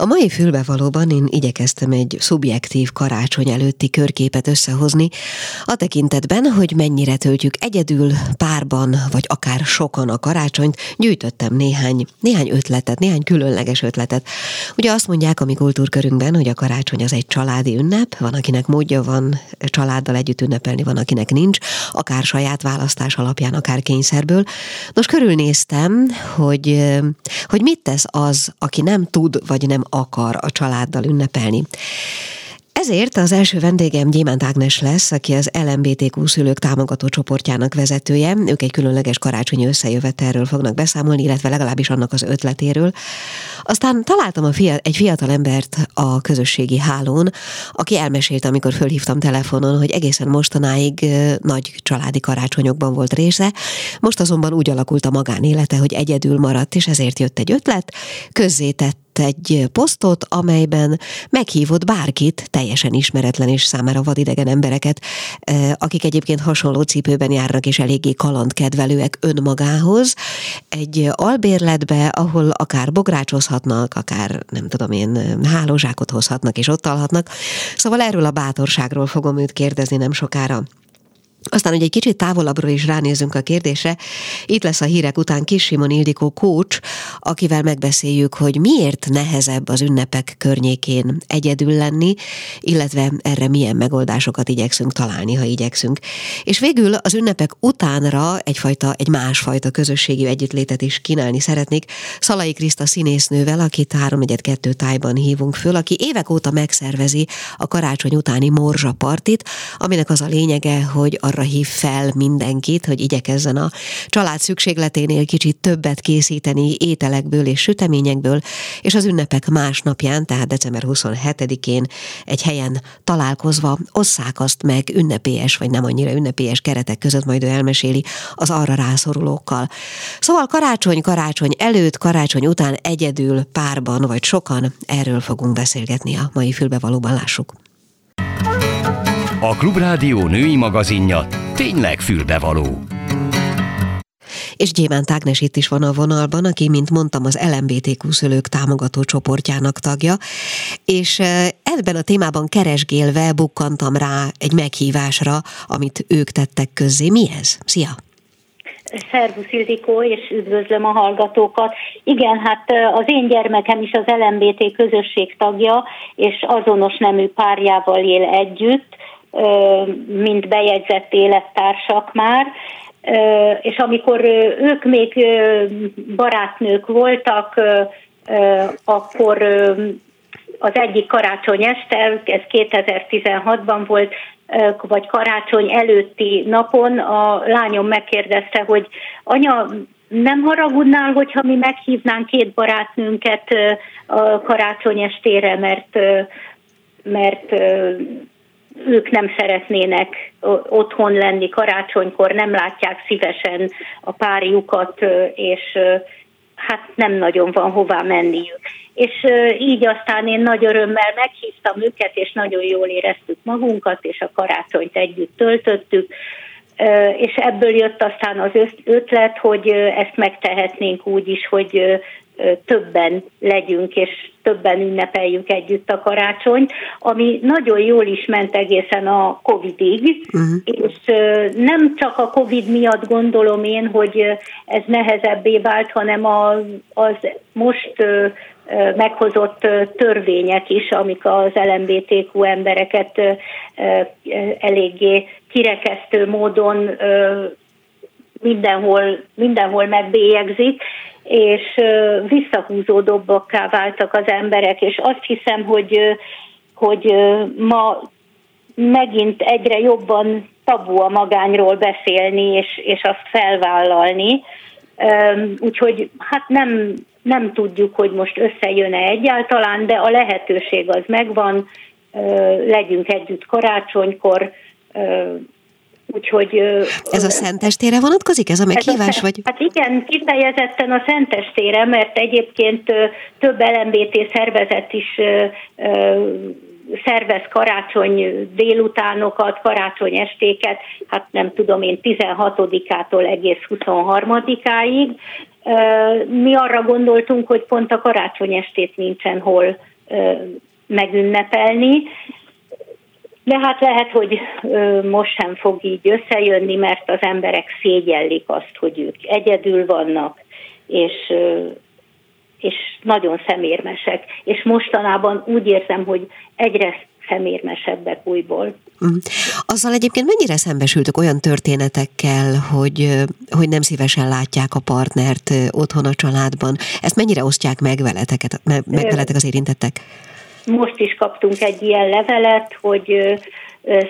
A mai fülbevalóban én igyekeztem egy szubjektív karácsony előtti körképet összehozni, a tekintetben, hogy mennyire töltjük egyedül, párban, vagy akár sokan a karácsonyt, gyűjtöttem néhány, néhány ötletet, néhány különleges ötletet. Ugye azt mondják a mi kultúrkörünkben, hogy a karácsony az egy családi ünnep, van akinek módja van családdal együtt ünnepelni, van akinek nincs, akár saját választás alapján, akár kényszerből. Nos, körülnéztem, hogy, hogy mit tesz az, aki nem tud, vagy nem akar a családdal ünnepelni. Ezért az első vendégem Gyémánt Ágnes lesz, aki az LMBTQ szülők támogató csoportjának vezetője. Ők egy különleges karácsonyi összejövetelről fognak beszámolni, illetve legalábbis annak az ötletéről. Aztán találtam a fia, egy fiatal embert a közösségi hálón, aki elmesélte, amikor fölhívtam telefonon, hogy egészen mostanáig nagy családi karácsonyokban volt része, most azonban úgy alakult a magánélete, hogy egyedül maradt, és ezért jött egy ötlet, közzétett egy posztot, amelyben meghívott bárkit, teljesen ismeretlen és számára vadidegen embereket, akik egyébként hasonló cipőben járnak és eléggé kalandkedvelőek önmagához, egy albérletbe, ahol akár bográcsozhatnak, akár nem tudom én, hálózsákot hozhatnak és ott alhatnak. Szóval erről a bátorságról fogom őt kérdezni nem sokára. Aztán, hogy egy kicsit távolabbról is ránézünk a kérdésre, itt lesz a hírek után Kis Simon Ildikó coach, akivel megbeszéljük, hogy miért nehezebb az ünnepek környékén egyedül lenni, illetve erre milyen megoldásokat igyekszünk találni, ha igyekszünk. És végül az ünnepek utánra egyfajta, egy másfajta közösségi együttlétet is kínálni szeretnék. Szalai Kriszta színésznővel, akit 3-4-2 tájban hívunk föl, aki évek óta megszervezi a karácsony utáni morzsapartit, aminek az a lényege, hogy arra hív fel mindenkit, hogy igyekezzen a család szükségleténél kicsit többet készíteni ételekből és süteményekből, és az ünnepek másnapján, tehát december 27-én egy helyen találkozva osszák azt meg ünnepélyes vagy nem annyira ünnepélyes keretek között, majd ő elmeséli az arra rászorulókkal. Szóval karácsony, karácsony előtt, karácsony után egyedül, párban vagy sokan erről fogunk beszélgetni a mai fülbevalóban, lássuk. A Klubrádió női magazinja tényleg fülbevaló. És Gyémánt Ágnes itt is van a vonalban, aki, mint mondtam, az LMBTQ szülők támogató csoportjának tagja, és ebben a témában keresgélve bukkantam rá egy meghívásra, amit ők tettek közzé. Mi ez? Szia! Szervusz Ildikó, és üdvözlöm a hallgatókat. Igen, hát az én gyermekem is az LMBT közösség tagja, és azonos nemű párjával él együtt, mint bejegyzett élettársak már, és amikor ők még barátnők voltak, akkor az egyik karácsony este, ez 2016-ban volt, vagy karácsony előtti napon a lányom megkérdezte, hogy anya, nem haragudnál, hogyha mi meghívnánk két barátnőnket a karácsony estére, mert, mert ők nem szeretnének otthon lenni karácsonykor, nem látják szívesen a párjukat, és hát nem nagyon van hová menniük. És így aztán én nagy örömmel meghívtam őket, és nagyon jól éreztük magunkat, és a karácsonyt együtt töltöttük, és ebből jött aztán az ötlet, hogy ezt megtehetnénk úgy is, hogy többen legyünk, és többen ünnepeljük együtt a karácsonyt, ami nagyon jól is ment egészen a Covid-ig, uh-huh. és nem csak a Covid miatt gondolom én, hogy ez nehezebbé vált, hanem az, az most meghozott törvények is, amik az LMBTQ embereket eléggé kirekesztő módon mindenhol, mindenhol megbélyegzik, és visszahúzódóbbakká váltak az emberek, és azt hiszem, hogy, hogy ma megint egyre jobban tabu a magányról beszélni, és, és azt felvállalni. Úgyhogy hát nem, nem tudjuk, hogy most összejön-e egyáltalán, de a lehetőség az megvan, legyünk együtt karácsonykor, Úgyhogy, ez a szentestére vonatkozik, ez a meghívás? Ez a, vagy? Hát igen, kifejezetten a szentestére, mert egyébként több LMBT szervezet is szervez karácsony délutánokat, karácsony estéket, hát nem tudom én 16-ától egész 23-áig. Mi arra gondoltunk, hogy pont a karácsony estét nincsen hol megünnepelni, de hát lehet, hogy most sem fog így összejönni, mert az emberek szégyellik azt, hogy ők egyedül vannak, és és nagyon szemérmesek. És mostanában úgy érzem, hogy egyre szemérmesebbek újból. Mm. Azzal egyébként mennyire szembesültök olyan történetekkel, hogy, hogy nem szívesen látják a partnert otthon a családban? Ezt mennyire osztják meg veletek, meg veletek az érintettek? Most is kaptunk egy ilyen levelet, hogy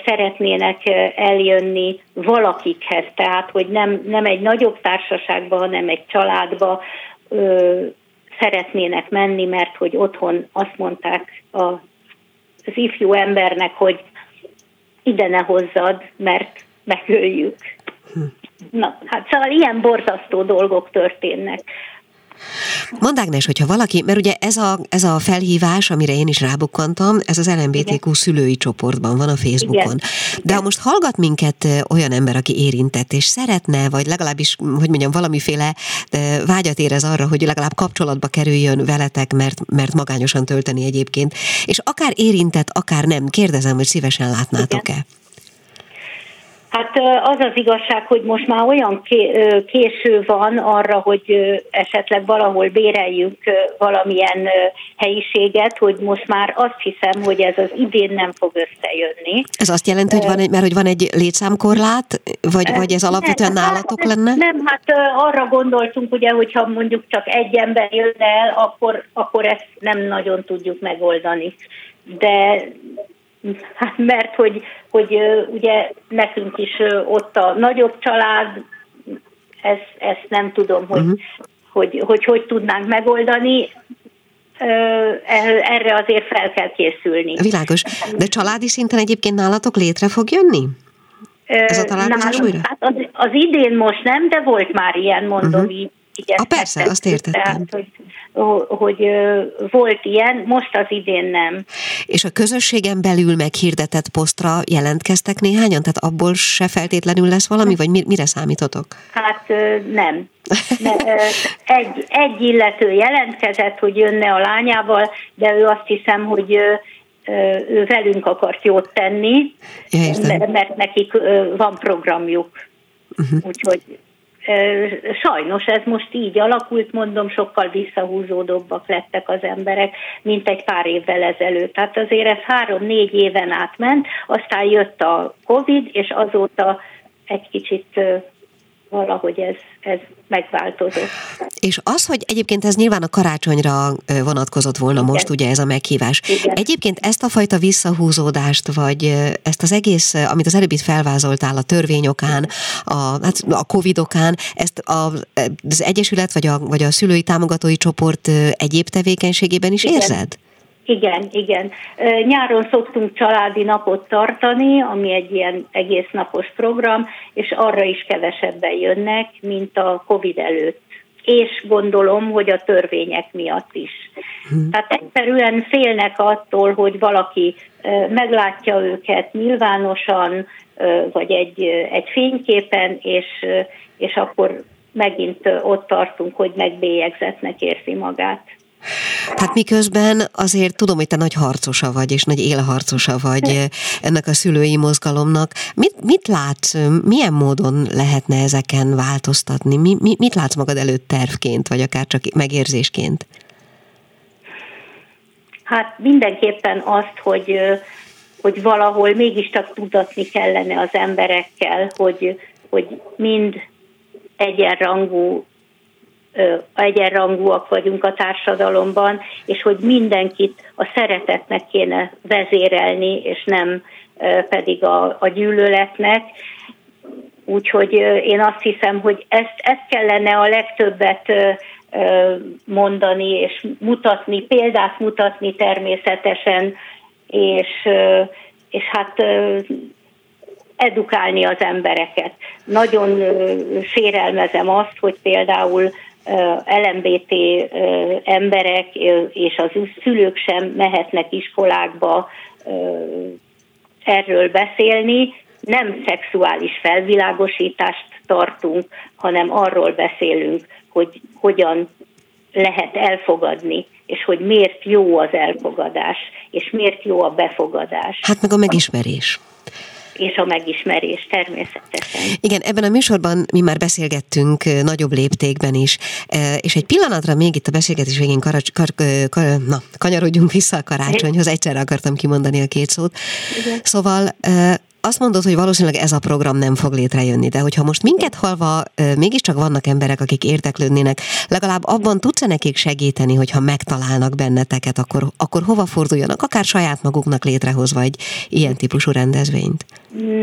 szeretnének eljönni valakikhez, tehát hogy nem, nem egy nagyobb társaságba, hanem egy családba szeretnének menni, mert hogy otthon azt mondták a, az ifjú embernek, hogy ide ne hozzad, mert megöljük. Hm. Na, hát szóval ilyen borzasztó dolgok történnek. Mondd Ágnes, hogyha valaki, mert ugye ez a, ez a felhívás, amire én is rábukkantam, ez az LMBTQ Igen. szülői csoportban van a Facebookon. Igen. De ha most hallgat minket olyan ember, aki érintett, és szeretne, vagy legalábbis, hogy mondjam, valamiféle vágyat érez arra, hogy legalább kapcsolatba kerüljön veletek, mert, mert magányosan tölteni egyébként, és akár érintett, akár nem, kérdezem, hogy szívesen látnátok-e? Igen. Hát az az igazság, hogy most már olyan késő van arra, hogy esetleg valahol béreljünk valamilyen helyiséget, hogy most már azt hiszem, hogy ez az idén nem fog összejönni. Ez azt jelenti, hogy van egy, mert hogy van egy létszámkorlát, vagy, vagy ez alapvetően nem, nálatok hát, lenne? Nem, hát arra gondoltunk, ugye, hogyha mondjuk csak egy ember jön el, akkor, akkor ezt nem nagyon tudjuk megoldani. De Hát mert hogy, hogy ugye nekünk is ott a nagyobb család, ezt, ezt nem tudom, hogy, uh-huh. hogy, hogy hogy tudnánk megoldani, erre azért fel kell készülni. Világos. De családi szinten egyébként nálatok létre fog jönni? Ez a találkozás Nálunk, újra? Hát az, az idén most nem, de volt már ilyen, mondom uh-huh. így. Ah, persze, azt értettem. Tehát, hogy, hogy volt ilyen, most az idén nem. És a közösségen belül meghirdetett posztra jelentkeztek néhányan? Tehát abból se feltétlenül lesz valami, vagy mire számítotok? Hát nem. Egy, egy illető jelentkezett, hogy jönne a lányával, de ő azt hiszem, hogy ő velünk akart jót tenni, ja, mert nekik van programjuk. Uh-huh. Úgyhogy sajnos ez most így alakult, mondom, sokkal visszahúzódóbbak lettek az emberek, mint egy pár évvel ezelőtt. Tehát azért ez három-négy éven átment, aztán jött a Covid, és azóta egy kicsit valahogy ez, ez megváltozott. És az, hogy egyébként ez nyilván a karácsonyra vonatkozott volna Igen. most, ugye ez a meghívás. Igen. Egyébként ezt a fajta visszahúzódást, vagy ezt az egész, amit az előbb itt felvázoltál a törvényokán, a, hát a Covid-okán, ezt a, az Egyesület, vagy a, vagy a szülői támogatói csoport egyéb tevékenységében is Igen. érzed? Igen, igen. Nyáron szoktunk családi napot tartani, ami egy ilyen egész napos program, és arra is kevesebben jönnek, mint a COVID előtt. És gondolom, hogy a törvények miatt is. Hmm. Tehát egyszerűen félnek attól, hogy valaki meglátja őket nyilvánosan, vagy egy, egy fényképen, és, és akkor megint ott tartunk, hogy megbélyegzetnek érzi magát. Hát miközben azért tudom, hogy te nagy harcosa vagy, és nagy élharcosa vagy eh, ennek a szülői mozgalomnak. Mit, mit látsz, milyen módon lehetne ezeken változtatni? Mi, mi, mit látsz magad előtt tervként, vagy akár csak megérzésként? Hát mindenképpen azt, hogy, hogy valahol mégiscsak tudatni kellene az emberekkel, hogy, hogy mind egyenrangú egyenrangúak vagyunk a társadalomban, és hogy mindenkit a szeretetnek kéne vezérelni, és nem pedig a, a gyűlöletnek. Úgyhogy én azt hiszem, hogy ezt, ezt kellene a legtöbbet mondani, és mutatni, példát mutatni természetesen, és, és hát edukálni az embereket. Nagyon sérelmezem azt, hogy például LMBT emberek és az szülők sem mehetnek iskolákba erről beszélni, nem szexuális felvilágosítást tartunk, hanem arról beszélünk, hogy hogyan lehet elfogadni, és hogy miért jó az elfogadás, és miért jó a befogadás. Hát meg a megismerés és a megismerés természetesen. Igen, ebben a műsorban mi már beszélgettünk nagyobb léptékben is, és egy pillanatra még itt a beszélgetés végén kar, kar, kar, na, kanyarodjunk vissza a karácsonyhoz, egyszerre akartam kimondani a két szót. Igen. Szóval azt mondod, hogy valószínűleg ez a program nem fog létrejönni, de hogyha most minket halva mégiscsak vannak emberek, akik érteklődnének, legalább abban tudsz-e nekik segíteni, hogyha megtalálnak benneteket, akkor, akkor hova forduljanak, akár saját maguknak létrehozva egy ilyen típusú rendezvényt?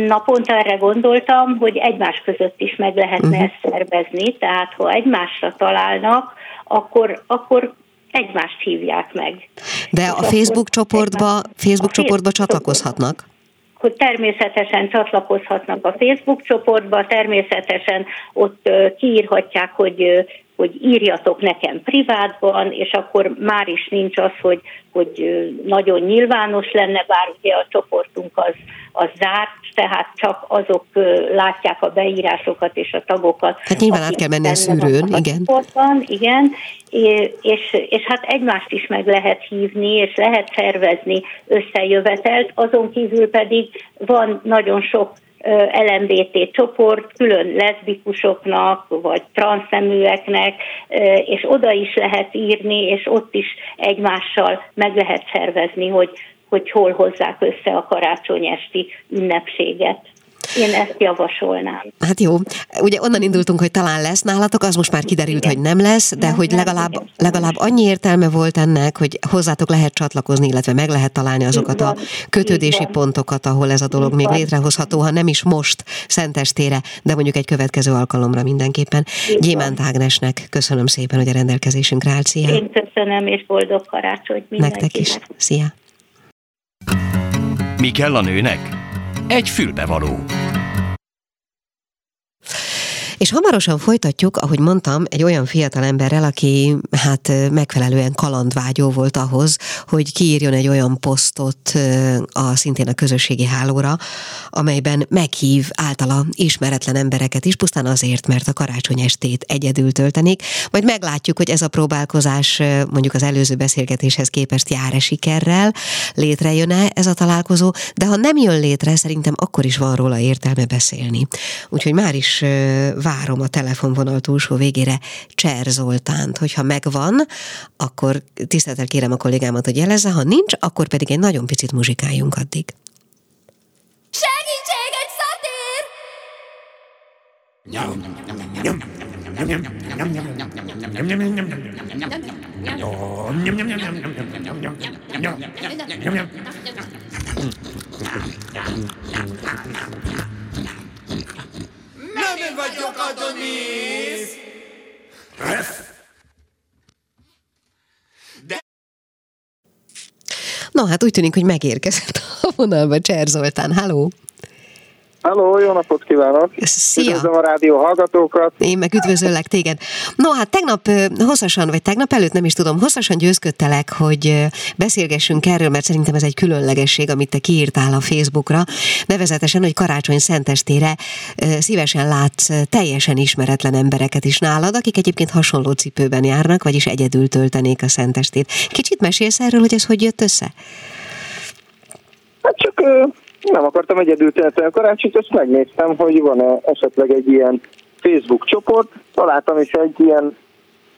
Na pont erre gondoltam, hogy egymás között is meg lehetne uh-huh. ezt szervezni, tehát ha egymásra találnak, akkor, akkor egymást hívják meg. De a Facebook csoportba, Facebook csoportba csatlakozhatnak? Hogy természetesen csatlakozhatnak a Facebook csoportba, természetesen ott kiírhatják, hogy hogy írjatok nekem privátban, és akkor már is nincs az, hogy, hogy nagyon nyilvános lenne, bár ugye a csoportunk az, az zárt, tehát csak azok látják a beírásokat és a tagokat. Hát nyilván át kell menni a szűrőn, igen. Csoportban, igen, és, és hát egymást is meg lehet hívni, és lehet szervezni összejövetelt, azon kívül pedig van nagyon sok LMBT csoport, külön leszbikusoknak, vagy transzneműeknek, és oda is lehet írni, és ott is egymással meg lehet szervezni, hogy, hogy hol hozzák össze a karácsony esti ünnepséget. Én ezt javasolnám. Hát jó. Ugye onnan indultunk, hogy talán lesz nálatok, az most már kiderült, igen. hogy nem lesz, de nem, hogy legalább, nem, legalább annyi értelme volt ennek, hogy hozzátok lehet csatlakozni, illetve meg lehet találni azokat a kötődési pontokat, ahol ez a dolog még létrehozható, ha nem is most szentestére, de mondjuk egy következő alkalomra mindenképpen. Gyémánt Ágnesnek köszönöm szépen, hogy a rendelkezésünkre állt. Szia! Én köszönöm, és boldog karácsonyt mindenkinek. Nektek is. Szia! Mi kell a nőnek? Egy fülbevaló. És hamarosan folytatjuk, ahogy mondtam, egy olyan fiatal emberrel, aki hát megfelelően kalandvágyó volt ahhoz, hogy kiírjon egy olyan posztot a szintén a közösségi hálóra, amelyben meghív általa ismeretlen embereket is, pusztán azért, mert a karácsony estét egyedül töltenék. Majd meglátjuk, hogy ez a próbálkozás mondjuk az előző beszélgetéshez képest jár-e sikerrel, létrejön-e ez a találkozó, de ha nem jön létre, szerintem akkor is van róla értelme beszélni. Úgyhogy már is várom a telefonvonal túlsó végére Cser Zoltánt. Hogyha megvan, akkor tiszteltel kérem a kollégámat, hogy jelezze, ha nincs, akkor pedig egy nagyon picit muzsikáljunk addig. Segítséget, szatér! Nem én Adonis! De... No, hát úgy tűnik, hogy megérkezett a vonalba Cser Zoltán. Halló! Halló, jó napot kívánok! Szia! Üdvözlöm a rádió hallgatókat! Én meg üdvözöllek téged. No, hát tegnap hosszasan, vagy tegnap előtt nem is tudom, hosszasan győzködtelek, hogy beszélgessünk erről, mert szerintem ez egy különlegesség, amit te kiírtál a Facebookra, nevezetesen, hogy karácsony szentestére szívesen látsz teljesen ismeretlen embereket is nálad, akik egyébként hasonló cipőben járnak, vagyis egyedül töltenék a szentestét. Kicsit mesélsz erről, hogy ez hogy jött össze? Hát csak nem akartam egyedül tenni a karácsonyt, azt megnéztem, hogy van-e esetleg egy ilyen Facebook csoport. Találtam is egy ilyen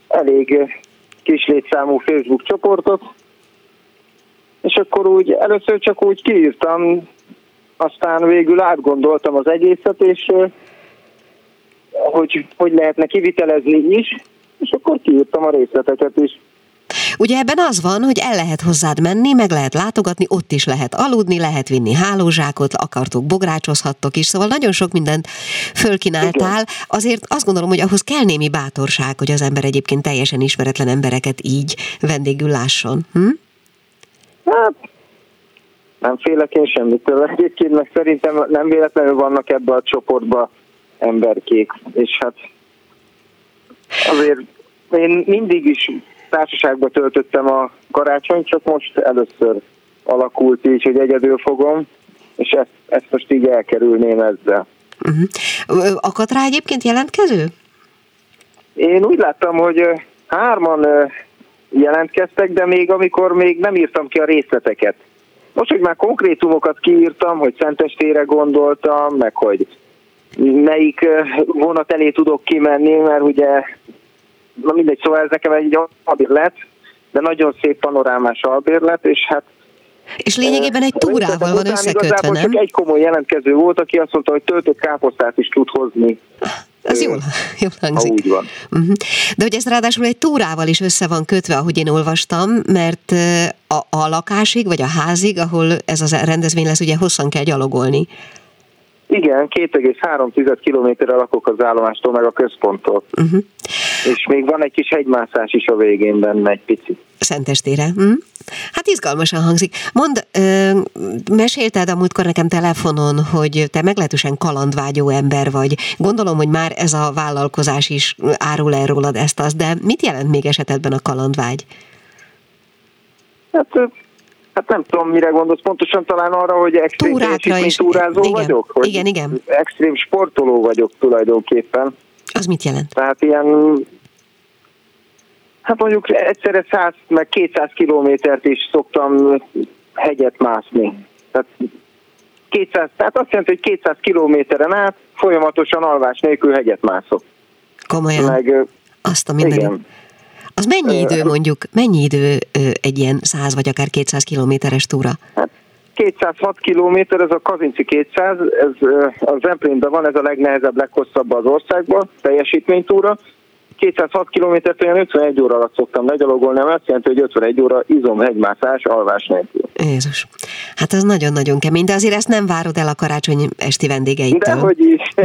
elég kis létszámú Facebook csoportot, és akkor úgy először csak úgy kiírtam, aztán végül átgondoltam az egészet, és hogy hogy lehetne kivitelezni is, és akkor kiírtam a részleteket is. Ugye ebben az van, hogy el lehet hozzád menni, meg lehet látogatni, ott is lehet aludni, lehet vinni hálózsákot, akartok, bográcsozhattok is, szóval nagyon sok mindent fölkínáltál. Azért azt gondolom, hogy ahhoz kell némi bátorság, hogy az ember egyébként teljesen ismeretlen embereket így vendégül lásson. Hm? Hát, nem félek én semmitől. Egyébként meg szerintem nem véletlenül vannak ebbe a csoportba emberkék, és hát azért én mindig is társaságba töltöttem a karácsony, csak most először alakult így, hogy egyedül fogom, és ezt, ezt most így elkerülném ezzel. Uh-huh. Akad rá egyébként jelentkező? Én úgy láttam, hogy hárman jelentkeztek, de még amikor még nem írtam ki a részleteket. Most, hogy már konkrétumokat kiírtam, hogy Szentestére gondoltam, meg hogy melyik vonat elé tudok kimenni, mert ugye, na mindegy, szóval ez nekem egy albérlet, de nagyon szép panorámás albérlet, és hát és lényegében egy túrával van összekötve, nem? Csak egy komoly jelentkező volt, aki azt mondta, hogy töltött káposztát is tud hozni. Ez jól, jól hangzik. Ha úgy van. Uh-huh. De hogy ez ráadásul egy túrával is össze van kötve, ahogy én olvastam, mert a, a lakásig, vagy a házig, ahol ez a rendezvény lesz, ugye hosszan kell gyalogolni. Igen, 2,3 kilométerre lakok az állomástól, meg a központtól. Uh-huh. És még van egy kis hegymászás is a végén benne, egy picit. Szentestére. Hm? Hát izgalmasan hangzik. Mondd, ö, mesélted a múltkor nekem telefonon, hogy te meglehetősen kalandvágyó ember vagy. Gondolom, hogy már ez a vállalkozás is árul el rólad ezt az, de mit jelent még esetedben a kalandvágy? Hát Hát nem tudom, mire gondolsz, pontosan talán arra, hogy extrém túrázó igen. vagyok? Hogy igen, igen. Extrém sportoló vagyok tulajdonképpen. Az mit jelent? Tehát ilyen, hát mondjuk egyszerre 100 meg 200 kilométert is szoktam hegyet mászni. Tehát 200, tehát azt jelenti, hogy 200 kilométeren át folyamatosan alvás nélkül hegyet mászok. Komolyan? Meg, azt a mindenit. Igen. Az mennyi idő mondjuk, mennyi idő egy ilyen 100 vagy akár 200 kilométeres túra? Hát 206 kilométer, ez a Kazinci 200, ez az Zemplénben van, ez a legnehezebb, leghosszabb az országban, teljesítménytúra. 206 kilométert olyan 51 óra alatt szoktam legyalogolni, mert azt jelenti, hogy 51 óra izom, hegymászás, alvás nélkül. Jézus. Hát az nagyon-nagyon kemény, de azért ezt nem várod el a karácsony esti vendégeitől. Dehogy is. Hm.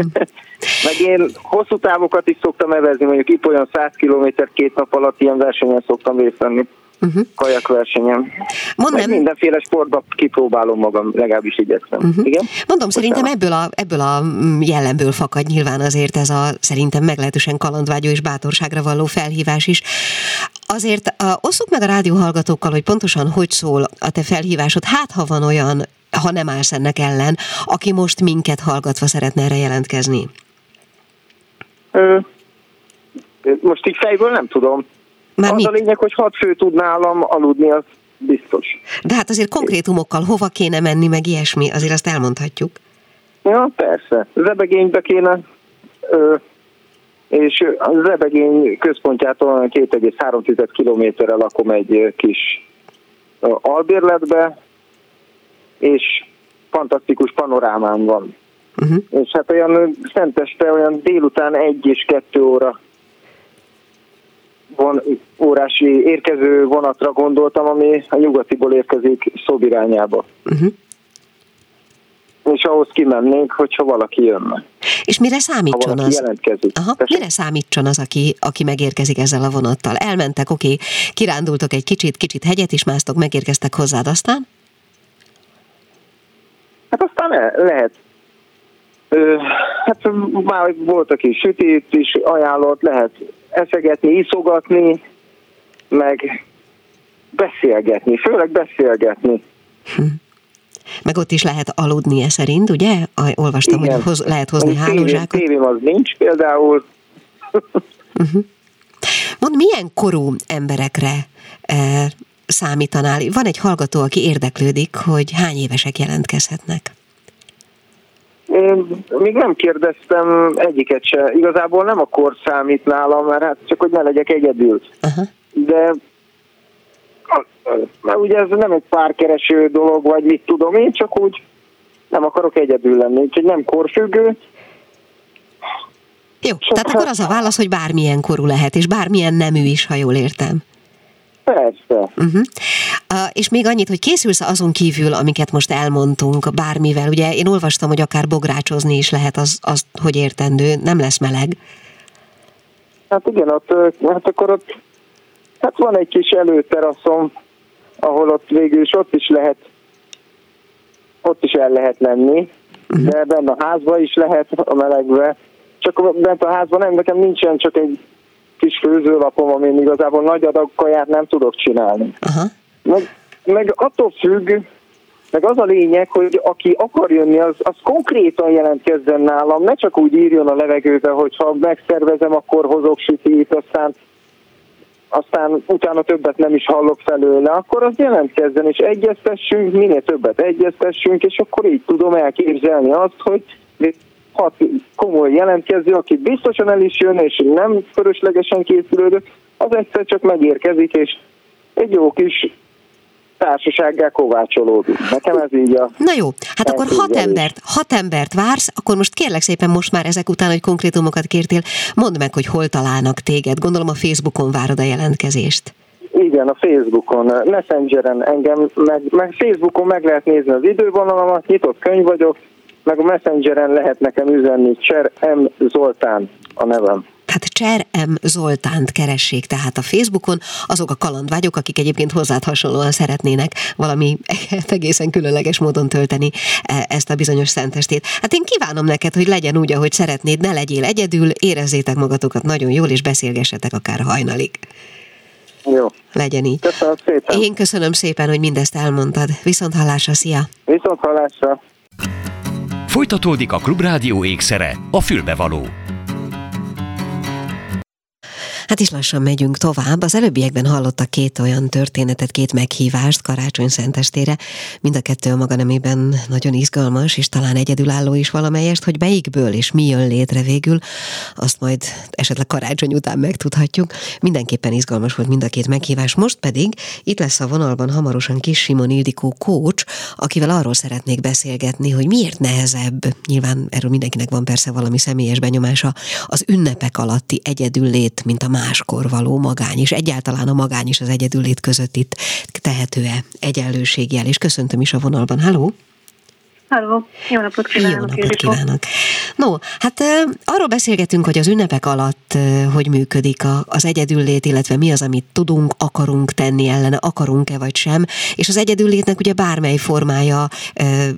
Meg én hosszú távokat is szoktam evezni, mondjuk itt olyan 100 kilométer két nap alatt ilyen versenyen szoktam részt venni uh-huh. kajakversenyem. Mondom, mindenféle sportba kipróbálom magam, legalábbis igyekszem. Uh-huh. Igen? Mondom, szerintem ebből a, ebből a jellemből fakad nyilván azért ez a szerintem meglehetősen kalandvágyó és bátorságra való felhívás is. Azért uh, osszuk meg a rádióhallgatókkal, hogy pontosan hogy szól a te felhívásod. Hát, ha van olyan, ha nem állsz ennek ellen, aki most minket hallgatva szeretne erre jelentkezni. Ö, most így fejből nem tudom. Már az mi? a lényeg, hogy hat fő tud nálam aludni, az biztos. De hát azért konkrétumokkal hova kéne menni, meg ilyesmi, azért azt elmondhatjuk. Ja, persze. Zebegénybe kéne, ö, és a Zebegény központjától 2,3 kilométerre lakom egy kis albérletbe, és fantasztikus panorámám van. Uh-huh. És hát olyan szenteste, olyan délután egy és kettő óra von, órási érkező vonatra gondoltam, ami a nyugatiból érkezik Szob irányába. Uh-huh. És ahhoz kimennénk, hogyha valaki jönne. És mire számítson az? Jelentkezik. Aha, mire számítson az, aki, aki megérkezik ezzel a vonattal? Elmentek, oké, kirándultok egy kicsit, kicsit hegyet is másztok, megérkeztek hozzád, aztán? Hát aztán le, lehet. Hát már volt, aki sütét is ajánlott, lehet eszegetni, iszogatni, meg beszélgetni, főleg beszélgetni. Hm. Meg ott is lehet aludni e szerint, ugye? Olvastam, Igen. hogy hoz, lehet hozni hálózsákat. Tévém az nincs például. uh-huh. Mond, milyen korú emberekre e, számítanál? Van egy hallgató, aki érdeklődik, hogy hány évesek jelentkezhetnek. Én még nem kérdeztem egyiket se. Igazából nem a kor számít nálam, mert hát csak hogy ne legyek egyedül. Uh-huh. De mert ugye ez nem egy párkereső dolog, vagy mit tudom én, csak úgy nem akarok egyedül lenni, úgyhogy nem korfüggő. Jó, tehát akkor az a válasz, hogy bármilyen korú lehet, és bármilyen nemű is, ha jól értem. Persze. Uh-huh. Uh, és még annyit, hogy készülsz azon kívül, amiket most elmondtunk, bármivel. Ugye én olvastam, hogy akár bográcsozni is lehet, az, az hogy értendő, nem lesz meleg. Hát igen, ott, hát akkor ott hát van egy kis előteraszom, ahol ott végül is ott is lehet, ott is el lehet lenni, uh-huh. de benne a házba is lehet a melegbe. Csak bent a házban nem, nekem nincsen csak egy kis főzőlapom, amin igazából nagy adag kaját nem tudok csinálni. Aha. Meg, meg attól függ, meg az a lényeg, hogy aki akar jönni, az, az konkrétan jelentkezzen nálam, ne csak úgy írjon a levegőbe, hogy ha megszervezem, akkor hozok sütét, aztán aztán utána többet nem is hallok felőle, akkor az jelentkezzen, és egyeztessünk, minél többet egyeztessünk, és akkor így tudom elképzelni azt, hogy hat komoly jelentkező, aki biztosan el is jön, és nem fölöslegesen készülődött, az egyszer csak megérkezik, és egy jó kis társasággá kovácsolódik. Nekem ez így a... Na jó, hát akkor hat embert, hat embert vársz, akkor most kérlek szépen most már ezek után, hogy konkrétumokat kértél, mondd meg, hogy hol találnak téged. Gondolom a Facebookon várod a jelentkezést. Igen, a Facebookon, Messengeren engem, meg, meg Facebookon meg lehet nézni az idővonalamat, nyitott könyv vagyok, meg a Messengeren lehet nekem üzenni, Cser M. Zoltán a nevem. Tehát Cser M. Zoltánt keressék tehát a Facebookon, azok a kalandvágyok, akik egyébként hozzád hasonlóan szeretnének valami egészen különleges módon tölteni e, ezt a bizonyos szentestét. Hát én kívánom neked, hogy legyen úgy, ahogy szeretnéd, ne legyél egyedül, érezzétek magatokat nagyon jól, és beszélgessetek akár hajnalig. Jó. Legyen így. Köszönöm szépen. Én köszönöm szépen, hogy mindezt elmondtad. Viszont hallásra, szia! Viszont hallásra! Folytatódik a Klubrádió ékszere, a fülbevaló. Hát is lassan megyünk tovább. Az előbbiekben hallottak két olyan történetet, két meghívást karácsony szentestére. Mind a kettő a maga nemében nagyon izgalmas, és talán egyedülálló is valamelyest, hogy melyikből és mi jön létre végül, azt majd esetleg karácsony után megtudhatjuk. Mindenképpen izgalmas volt mind a két meghívás. Most pedig itt lesz a vonalban hamarosan Kis Simon Ildikó coach, akivel arról szeretnék beszélgetni, hogy miért nehezebb, nyilván erről mindenkinek van persze valami személyes benyomása, az ünnepek alatti egyedül lét, mint a máskor való magány, és egyáltalán a magány és az egyedüllét között itt tehető-e egyenlőségjel, és köszöntöm is a vonalban. Halló! Halló, jó napot kívánok! Jó napot kívánok! No, hát arról beszélgetünk, hogy az ünnepek alatt hogy működik az egyedüllét, illetve mi az, amit tudunk, akarunk tenni ellene, akarunk-e vagy sem, és az egyedüllétnek ugye bármely formája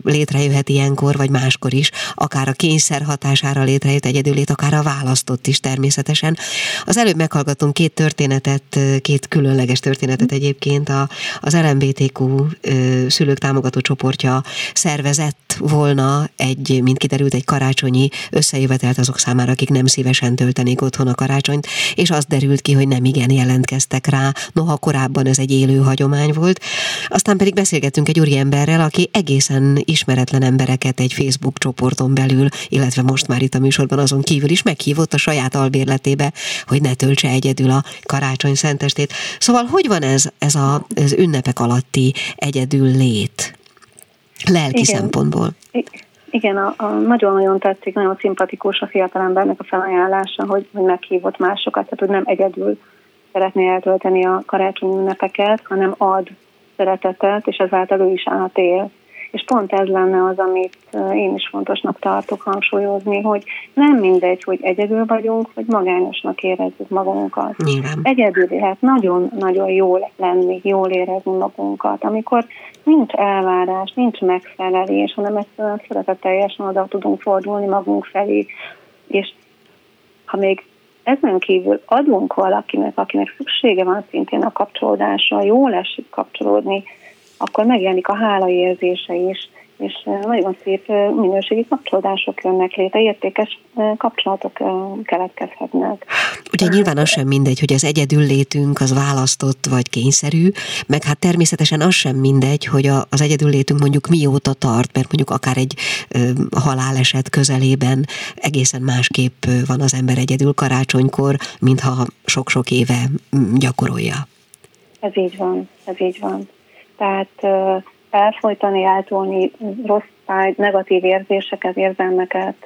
létrejöhet ilyenkor, vagy máskor is, akár a kényszer hatására létrejött egyedüllét, akár a választott is természetesen. Az előbb meghallgattunk két történetet, két különleges történetet egyébként, a, az LMBTQ szülők támogató csoportja szervezett volna egy, mint kiderült, egy karácsonyi összejövetelt azok számára, akik nem szívesen töltenék otthon a karácsonyt, és az derült ki, hogy nem igen jelentkeztek rá, noha korábban ez egy élő hagyomány volt. Aztán pedig beszélgettünk egy úri emberrel, aki egészen ismeretlen embereket egy Facebook csoporton belül, illetve most már itt a műsorban azon kívül is meghívott a saját albérletébe, hogy ne töltse egyedül a karácsony szentestét. Szóval hogy van ez, ez a, az ünnepek alatti egyedül lét? Lelki Igen. szempontból. Igen, a, a, nagyon-nagyon tetszik, nagyon szimpatikus a fiatalembernek a felajánlása, hogy, hogy meghívott másokat, tehát hogy nem egyedül szeretné eltölteni a karácsonyi ünnepeket, hanem ad szeretetet, és ezáltal ő is átél. És pont ez lenne az, amit én is fontosnak tartok hangsúlyozni, hogy nem mindegy, hogy egyedül vagyunk, vagy magányosnak érezzük magunkat. Nyilván. Egyedül lehet nagyon-nagyon jól lenni, jól érezni magunkat, amikor nincs elvárás, nincs megfelelés, hanem egyszerűen szeretetteljesen oda tudunk fordulni magunk felé, és ha még ezen kívül adunk valakinek, akinek szüksége van szintén a kapcsolódásra, jól esik kapcsolódni, akkor megjelenik a hála érzése is, és nagyon szép minőségi kapcsolódások jönnek létre, értékes kapcsolatok keletkezhetnek. Ugye nyilván az sem mindegy, hogy az egyedül létünk az választott vagy kényszerű, meg hát természetesen az sem mindegy, hogy az egyedül létünk mondjuk mióta tart, mert mondjuk akár egy haláleset közelében egészen másképp van az ember egyedül karácsonykor, mintha sok-sok éve gyakorolja. Ez így van, ez így van. Tehát elfolytani, eltolni rossz fáj, negatív érzéseket, érzelmeket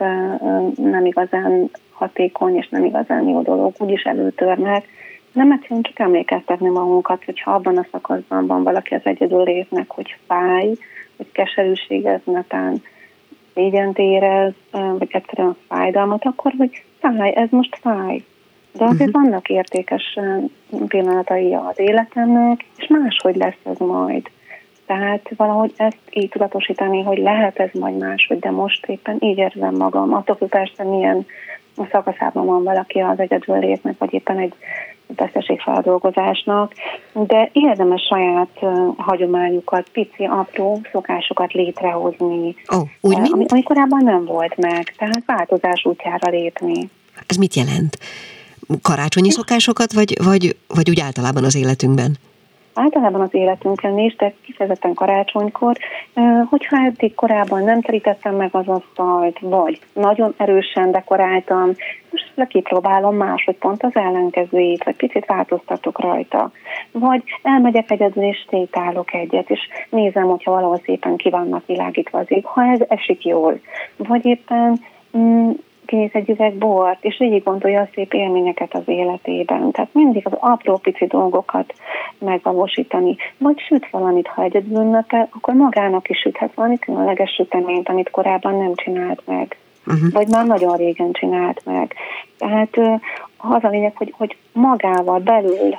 nem igazán hatékony és nem igazán jó dolog, úgyis előtörnek. Nem egyszerűen csak emlékeztetni magunkat, hogyha abban a szakaszban van valaki az egyedül létnek, hogy fáj, hogy keserűség ez netán szégyent érez, vagy egyszerűen fájdalmat, akkor hogy fáj, ez most fáj. De azért uh-huh. vannak értékes pillanatai az életemnek, és máshogy lesz ez majd. Tehát valahogy ezt így tudatosítani, hogy lehet ez majd máshogy, de most éppen így érzem magam. Attól, hogy persze milyen szakaszában van valaki az egyedül létnek, vagy éppen egy veszteségfeldolgozásnak, de érdemes saját hagyományukat, pici, apró szokásokat létrehozni, oh, úgy ami, ami korábban nem volt meg, tehát változás útjára lépni. Ez mit jelent? Karácsonyi szokásokat, vagy, vagy, vagy úgy általában az életünkben? Általában az életünkön is, de kifejezetten karácsonykor, hogyha eddig korábban nem terítettem meg az asztalt, vagy nagyon erősen dekoráltam, most lekipróbálom máshogy pont az ellenkezőjét, vagy picit változtatok rajta. Vagy elmegyek egyedül és sétálok egyet, és nézem, hogyha valahol szépen ki vannak világítva az ég, ha ez esik jól. Vagy éppen kinéz egy üveg bort, és végig gondolja a szép élményeket az életében. Tehát mindig az apró pici dolgokat megvalósítani. Vagy süt valamit, ha egyedül ünnepel, akkor magának is süthet valami különleges süteményt, amit korábban nem csinált meg. Uh-huh. Vagy már nagyon régen csinált meg. Tehát az a lényeg, hogy, hogy magával belül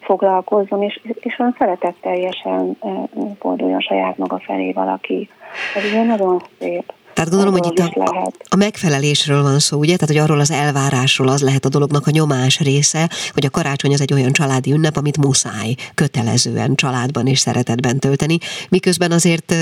foglalkozzon, és, és olyan szeretetteljesen forduljon saját maga felé valaki. Ez ugye nagyon szép. Tehát gondolom, hogy itt a, a megfelelésről van szó, ugye? Tehát, hogy arról az elvárásról az lehet a dolognak a nyomás része, hogy a karácsony az egy olyan családi ünnep, amit muszáj kötelezően családban és szeretetben tölteni, miközben azért,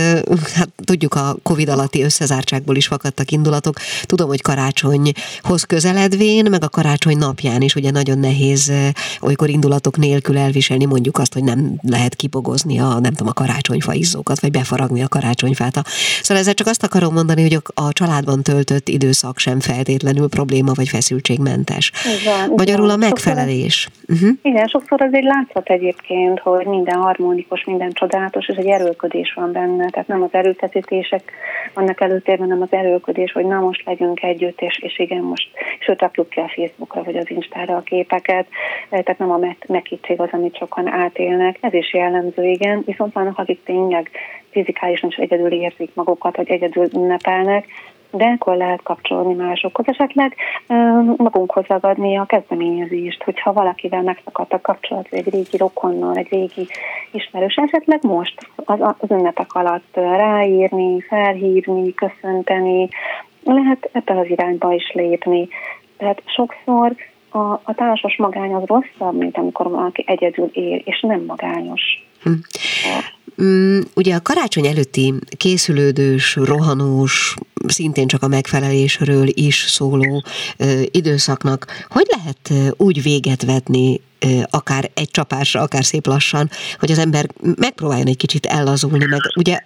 hát tudjuk, a Covid alatti összezártságból is fakadtak indulatok. Tudom, hogy karácsonyhoz közeledvén, meg a karácsony napján is ugye nagyon nehéz olykor indulatok nélkül elviselni mondjuk azt, hogy nem lehet kibogozni a, nem tudom, a karácsonyfa izzókat, vagy befaragni a karácsonyfát. Szóval ezzel csak azt akarom mondani, mondani, hogy a családban töltött időszak sem feltétlenül probléma vagy feszültségmentes. Igen, Magyarul a megfelelés. Sokszor, uh-huh. Igen, sokszor azért látszhat egyébként, hogy minden harmonikus, minden csodálatos, és egy erőködés van benne. Tehát nem az erőfeszítések vannak előtérben, hanem az erőködés, hogy na most legyünk együtt, és, és igen, most, sőt, rakjuk ki a Facebookra vagy az Instára a képeket, tehát nem a megkítség az, amit sokan átélnek. Ez is jellemző, igen, viszont vannak, akik tényleg fizikálisan is egyedül érzik magukat, vagy egyedül ünnepelnek, de akkor lehet kapcsolni másokhoz, esetleg magunkhoz ragadni a kezdeményezést, hogyha valakivel megszakadt a kapcsolat, egy régi rokonnal, egy régi ismerős, esetleg most az, az ünnepek alatt ráírni, felhívni, köszönteni, lehet ebben az irányba is lépni. Tehát sokszor a, a társas magány az rosszabb, mint amikor valaki egyedül él, és nem magányos. Hm. Mm, ugye a karácsony előtti készülődős, rohanós, szintén csak a megfelelésről is szóló időszaknak hogy lehet úgy véget vetni, akár egy csapásra, akár szép lassan, hogy az ember megpróbáljon egy kicsit ellazulni, meg ugye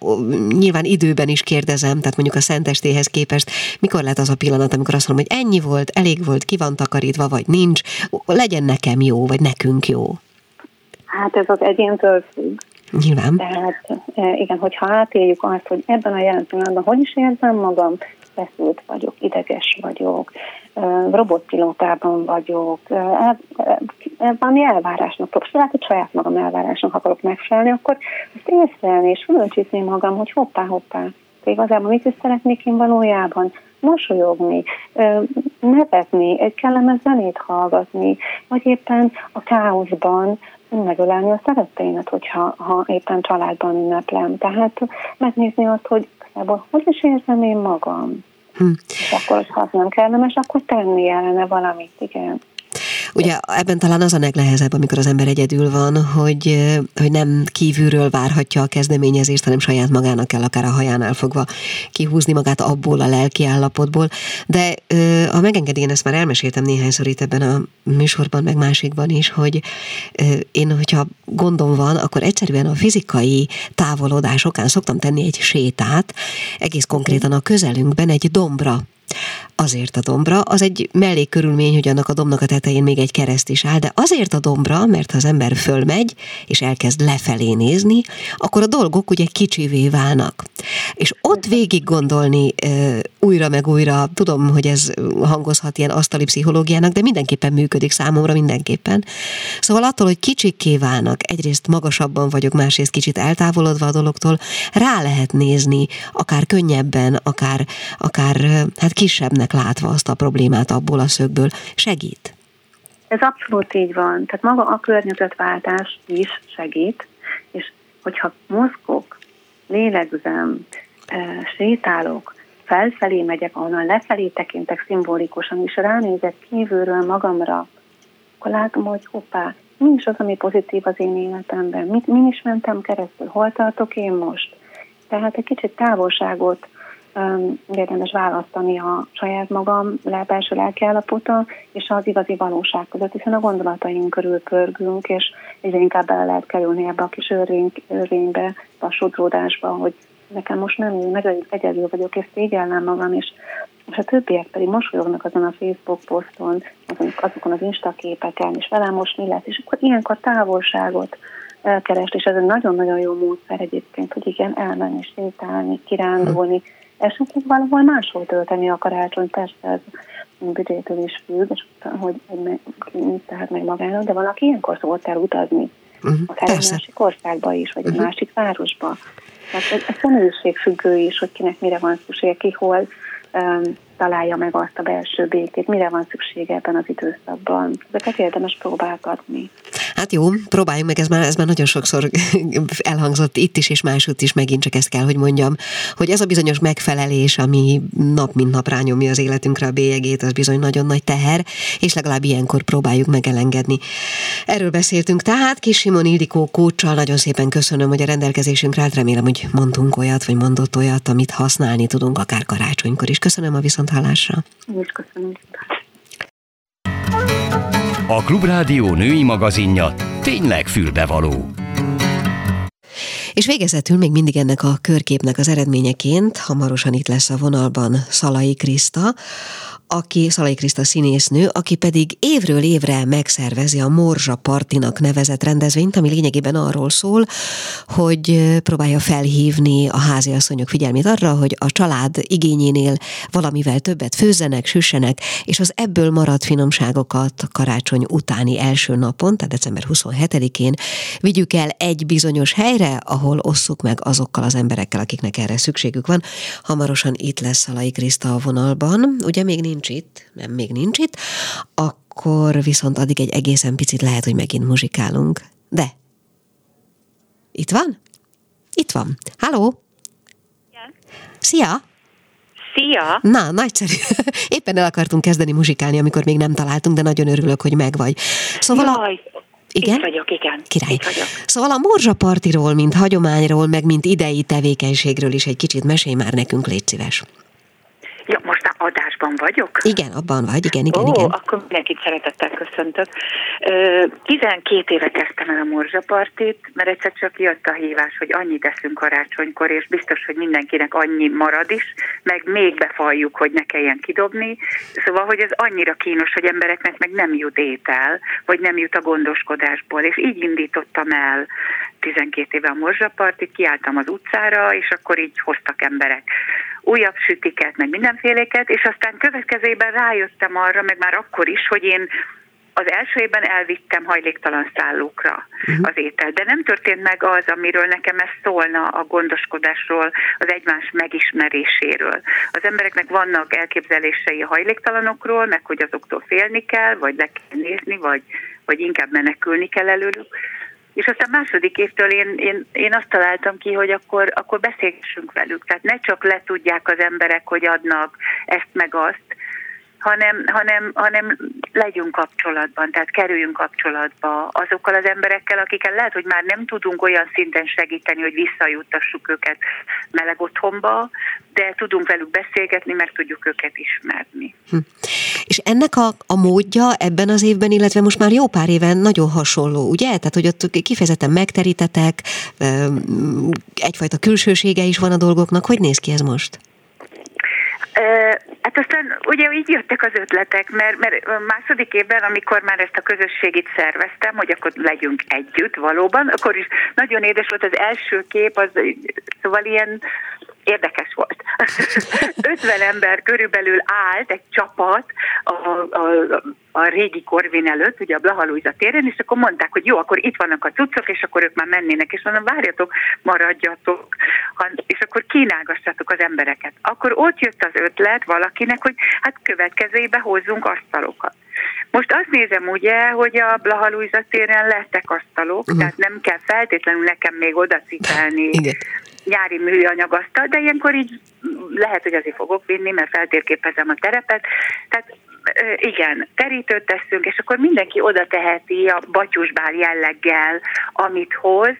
nyilván időben is kérdezem, tehát mondjuk a szentestéhez képest, mikor lehet az a pillanat, amikor azt mondom, hogy ennyi volt, elég volt, ki van takarítva, vagy nincs, legyen nekem jó, vagy nekünk jó? Hát ez az egyéntől függ. Nyilván. Tehát e, igen, hogyha átéljük azt, hogy ebben a jelen pillanatban hogy is érzem magam, feszült vagyok, ideges vagyok, e, robotpilótában vagyok, e, el, valami elvárásnak próbálok, lehet, hogy saját magam elvárásnak akarok megfelelni, akkor ezt észrelni és fölöncsizni magam, hogy hoppá, hoppá, igazából mit is szeretnék én valójában, mosolyogni, nevetni, egy kellemes zenét hallgatni, vagy éppen a káoszban megölelni a szeretteimet, hogyha ha éppen családban ünneplem. Tehát megnézni azt, hogy hogy is érzem én magam. Hm. És akkor, ha nem kellemes, akkor tenni ellene valamit, igen. Ugye ebben talán az a legnehezebb, amikor az ember egyedül van, hogy, hogy nem kívülről várhatja a kezdeményezést, hanem saját magának kell akár a hajánál fogva kihúzni magát abból a lelki állapotból. De ha megengedi, én ezt már elmeséltem néhányszor itt ebben a műsorban, meg másikban is, hogy én, hogyha gondom van, akkor egyszerűen a fizikai távolodás okán szoktam tenni egy sétát, egész konkrétan a közelünkben egy dombra Azért a dombra, az egy mellékkörülmény, hogy annak a dombnak a tetején még egy kereszt is áll, de azért a dombra, mert ha az ember fölmegy, és elkezd lefelé nézni, akkor a dolgok ugye kicsivé válnak. És ott végig gondolni újra meg újra, tudom, hogy ez hangozhat ilyen asztali pszichológiának, de mindenképpen működik számomra, mindenképpen. Szóval attól, hogy kicsikké válnak, egyrészt magasabban vagyok, másrészt kicsit eltávolodva a dologtól, rá lehet nézni, akár könnyebben, akár, akár hát kisebbnek látva azt a problémát abból a szögből, segít. Ez abszolút így van. Tehát maga a környezetváltás is segít, és hogyha mozgok, lélegzem, sétálok, felfelé megyek, ahonnan lefelé tekintek szimbolikusan, és ránézek kívülről magamra, akkor látom, hogy hoppá, mi is az, ami pozitív az én életemben, mit, min is mentem keresztül, hol tartok én most. Tehát egy kicsit távolságot érdemes választani a saját magam belső lelkiállapota és az igazi valóság között, hiszen a gondolataink körül pörgünk, és egyre inkább bele lehet kerülni ebbe a kis örvény, örvénybe, a sodródásba, hogy nekem most nem jó, meg egyedül vagyok, és szégyellem magam, és, és a többiek pedig mosolyognak azon a Facebook poszton, azon, azokon az Insta képeken, és velem most mi lesz, és akkor ilyenkor távolságot elkerest, és ez egy nagyon-nagyon jó módszer egyébként, hogy igen, elmenni, sétálni, kirándulni, esetleg valahol máshol tölteni a karácsony, persze ez büdzsétől is függ, és hogy, hogy meg, tehát meg magának, de valaki ilyenkor szokott el utazni. Uh-huh, akár egy másik országba is, vagy uh-huh. egy másik városba. Tehát ez, ez személyiségfüggő is, hogy kinek mire van szüksége, ki hol um, találja meg azt a belső békét, mire van szüksége ebben az időszakban. Ezeket érdemes próbálgatni. Hát jó, próbáljunk meg, ez már, ez már nagyon sokszor elhangzott itt is és máshogy is, megint csak ezt kell, hogy mondjam, hogy ez a bizonyos megfelelés, ami nap mint nap rányomja az életünkre a bélyegét, az bizony nagyon nagy teher, és legalább ilyenkor próbáljuk megelengedni. Erről beszéltünk tehát, Kis Simon Ildikó kócsal nagyon szépen köszönöm, hogy a rendelkezésünkre állt, remélem, hogy mondtunk olyat, vagy mondott olyat, amit használni tudunk akár karácsonykor is. Köszönöm a viszonthallásra. Én is köszönöm. A Klubrádió női magazinja tényleg fülbevaló. És végezetül még mindig ennek a körképnek az eredményeként hamarosan itt lesz a vonalban Szalai Kriszta, aki Szalai Kriszta színésznő, aki pedig évről évre megszervezi a Morzsa Partinak nevezett rendezvényt, ami lényegében arról szól, hogy próbálja felhívni a háziasszonyok figyelmét arra, hogy a család igényénél valamivel többet főzzenek, süssenek, és az ebből maradt finomságokat karácsony utáni első napon, tehát december 27-én vigyük el egy bizonyos helyre, ahol osszuk meg azokkal az emberekkel, akiknek erre szükségük van. Hamarosan itt lesz Szalai Kriszta a vonalban. Ugye még nincs itt, nem még nincs itt, akkor viszont addig egy egészen picit lehet, hogy megint muzsikálunk. De itt van? Itt van. Halló? Igen. Szia! Szia! Na, nagyszerű. Éppen el akartunk kezdeni muzsikálni, amikor még nem találtunk, de nagyon örülök, hogy megvagy. Szóval Jaj, a... Igen? Itt vagyok, igen. Király. Itt vagyok. Szóval a morzsapartiról, mint hagyományról, meg mint idei tevékenységről is egy kicsit mesélj már nekünk, légy szíves. Adásban vagyok? Igen, abban vagy, igen, igen, Ó, igen. akkor mindenkit szeretettel köszöntök. 12 éve kezdtem el a morzsapartit, mert egyszer csak jött a hívás, hogy annyit teszünk karácsonykor, és biztos, hogy mindenkinek annyi marad is, meg még befaljuk, hogy ne kelljen kidobni. Szóval, hogy ez annyira kínos, hogy embereknek meg nem jut étel, vagy nem jut a gondoskodásból, és így indítottam el 12 éve a morzsapartit, kiálltam az utcára, és akkor így hoztak emberek újabb sütiket, meg mindenféléket, és aztán következőben rájöttem arra, meg már akkor is, hogy én az első évben elvittem hajléktalan szállókra uh-huh. az étel, de nem történt meg az, amiről nekem ez szólna a gondoskodásról, az egymás megismeréséről. Az embereknek vannak elképzelései a hajléktalanokról, meg hogy azoktól félni kell, vagy le kell nézni, vagy, vagy inkább menekülni kell előlük. És aztán második évtől én, én, én azt találtam ki, hogy akkor, akkor beszélgessünk velük. Tehát ne csak letudják az emberek, hogy adnak ezt meg azt, hanem, hanem, hanem legyünk kapcsolatban, tehát kerüljünk kapcsolatba azokkal az emberekkel, akikkel lehet, hogy már nem tudunk olyan szinten segíteni, hogy visszajuttassuk őket meleg otthonba, de tudunk velük beszélgetni, mert tudjuk őket ismerni. Hm. És ennek a, a módja ebben az évben, illetve most már jó pár éven nagyon hasonló, ugye? Tehát, hogy ott kifejezetten megterítetek, egyfajta külsősége is van a dolgoknak. Hogy néz ki ez most? Hát aztán ugye így jöttek az ötletek, mert, mert második évben, amikor már ezt a közösségit szerveztem, hogy akkor legyünk együtt valóban, akkor is nagyon édes volt az első kép, az szóval ilyen érdekes volt. 50 ember körülbelül állt, egy csapat a, a, a régi Korvin előtt, ugye a Blahalújza téren, és akkor mondták, hogy jó, akkor itt vannak a cuccok, és akkor ők már mennének, és mondom, várjatok, maradjatok, és akkor kínálgassatok az embereket. Akkor ott jött az ötlet valakinek, hogy hát következőbe hozzunk asztalokat. Most azt nézem ugye, hogy a Blahalújza téren lettek asztalok, uh-huh. tehát nem kell feltétlenül nekem még oda cipelni nyári műanyagasztal, de ilyenkor így lehet, hogy azért fogok vinni, mert feltérképezem a terepet. Tehát igen, terítőt teszünk, és akkor mindenki oda teheti a batyusbál jelleggel, amit hoz,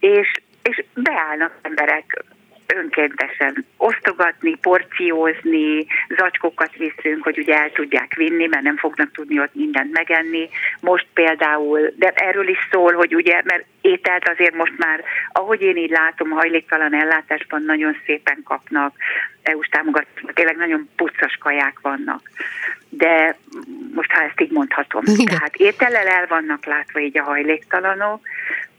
és, és beállnak emberek önkéntesen osztogatni, porciózni, zacskókat viszünk, hogy ugye el tudják vinni, mert nem fognak tudni ott mindent megenni. Most például, de erről is szól, hogy ugye, mert ételt azért most már, ahogy én így látom, hajléktalan ellátásban nagyon szépen kapnak, EU-s támogatásban, tényleg nagyon puccas kaják vannak. De most, ha ezt így mondhatom, Igen. tehát étellel el vannak látva így a hajléktalanok,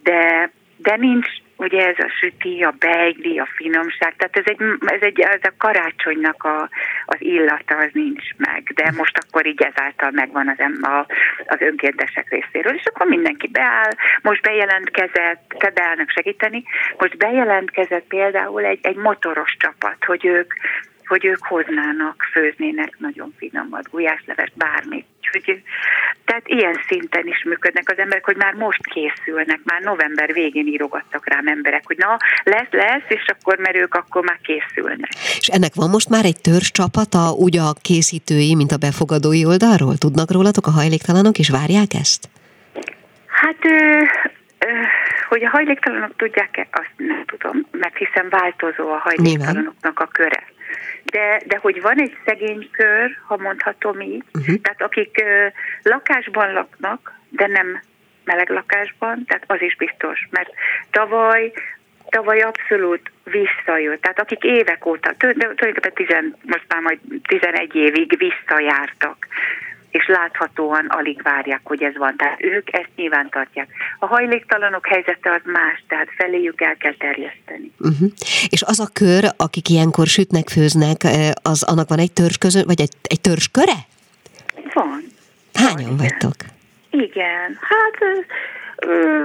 de, de nincs, ugye ez a süti, a beigli, a finomság, tehát ez egy, ez egy ez a karácsonynak a, az illata, az nincs meg, de most akkor így ezáltal megvan az, a, az önkéntesek részéről, és akkor mindenki beáll, most bejelentkezett, tehát beállnak segíteni, most bejelentkezett például egy, egy motoros csapat, hogy ők hogy ők hoznának, főznének nagyon finomat, gulyásleves, bármit. Úgyhogy, tehát ilyen szinten is működnek az emberek, hogy már most készülnek, már november végén írogattak rám emberek, hogy na, lesz, lesz, és akkor, mert ők akkor már készülnek. És ennek van most már egy törzs csapata, úgy a készítői, mint a befogadói oldalról? Tudnak rólatok a hajléktalanok, és várják ezt? Hát ö, ö, hogy a hajléktalanok tudják-e, azt nem tudom, mert hiszen változó a hajléktalanoknak a köre de, de hogy van egy szegény kör, ha mondhatom így, uh-huh. tehát akik uh, lakásban laknak, de nem meleg lakásban, tehát az is biztos, mert tavaly tavaly abszolút visszajött. Tehát akik évek óta, tulajdonképpen tizen, most már majd 11 évig visszajártak és láthatóan alig várják, hogy ez van. Tehát ők ezt nyilván tartják. A hajléktalanok helyzete az más, tehát feléjük el kell terjeszteni. Uh-huh. És az a kör, akik ilyenkor sütnek, főznek, eh, az annak van egy törzs közön, vagy egy, egy törzs köre? Van. Hányan van, vagytok? Igen, hát... Ö,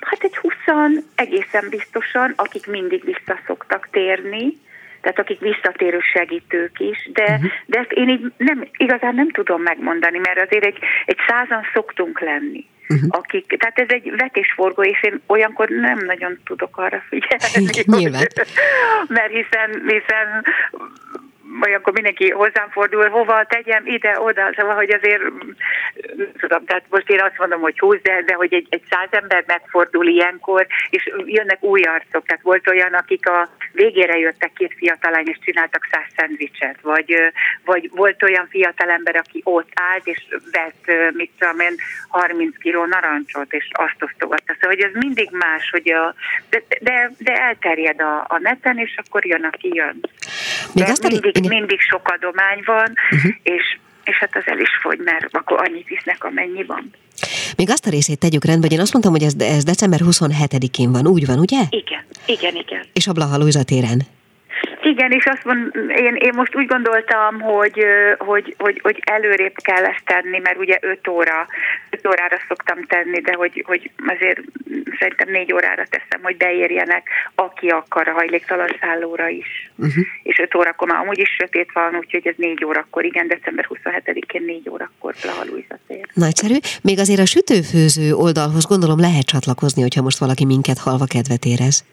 hát egy huszan egészen biztosan, akik mindig vissza szoktak térni, tehát akik visszatérő segítők is, de, uh-huh. de ezt én így nem, igazán nem tudom megmondani, mert azért egy, egy százan szoktunk lenni. Uh-huh. Akik, tehát ez egy vetésforgó, és én olyankor nem nagyon tudok arra figyelni. Nyilván. mert hiszen, hiszen olyankor mindenki hozzám fordul, hova tegyem, ide, oda, szóval, hogy azért, tudom, tehát most én azt mondom, hogy húsz, de, de hogy egy, egy száz ember megfordul ilyenkor, és jönnek új arcok, tehát volt olyan, akik a végére jöttek két fiatalány, és csináltak száz szendvicset, vagy, vagy volt olyan fiatalember, aki ott állt, és vett, mit tudom én, 30 kiló narancsot, és azt osztogatta. Szóval, hogy ez mindig más, hogy a, de, de, de elterjed a, a neten, és akkor jön, aki jön. Még de azt mindig, igen. mindig sok adomány van, uh-huh. és, és hát az el is fogy, mert akkor annyit visznek, amennyi van. Még azt a részét tegyük rendbe, hogy én azt mondtam, hogy ez, ez december 27-én van, úgy van, ugye? Igen, igen, igen. És a Blaha téren. Igen, és azt mond, én, én most úgy gondoltam, hogy, hogy, hogy, hogy előrébb kell ezt tenni, mert ugye 5 óra, 5 órára szoktam tenni, de hogy, hogy azért szerintem 4 órára teszem, hogy beérjenek, aki akar a hajléktalan szállóra is. Uh-huh. És 5 órakor már amúgy is sötét van, úgyhogy ez 4 órakor, igen, december 27-én 4 órakor Blaha Luisa tér. Nagyszerű. Még azért a sütőfőző oldalhoz gondolom lehet csatlakozni, hogyha most valaki minket halva kedvet érez.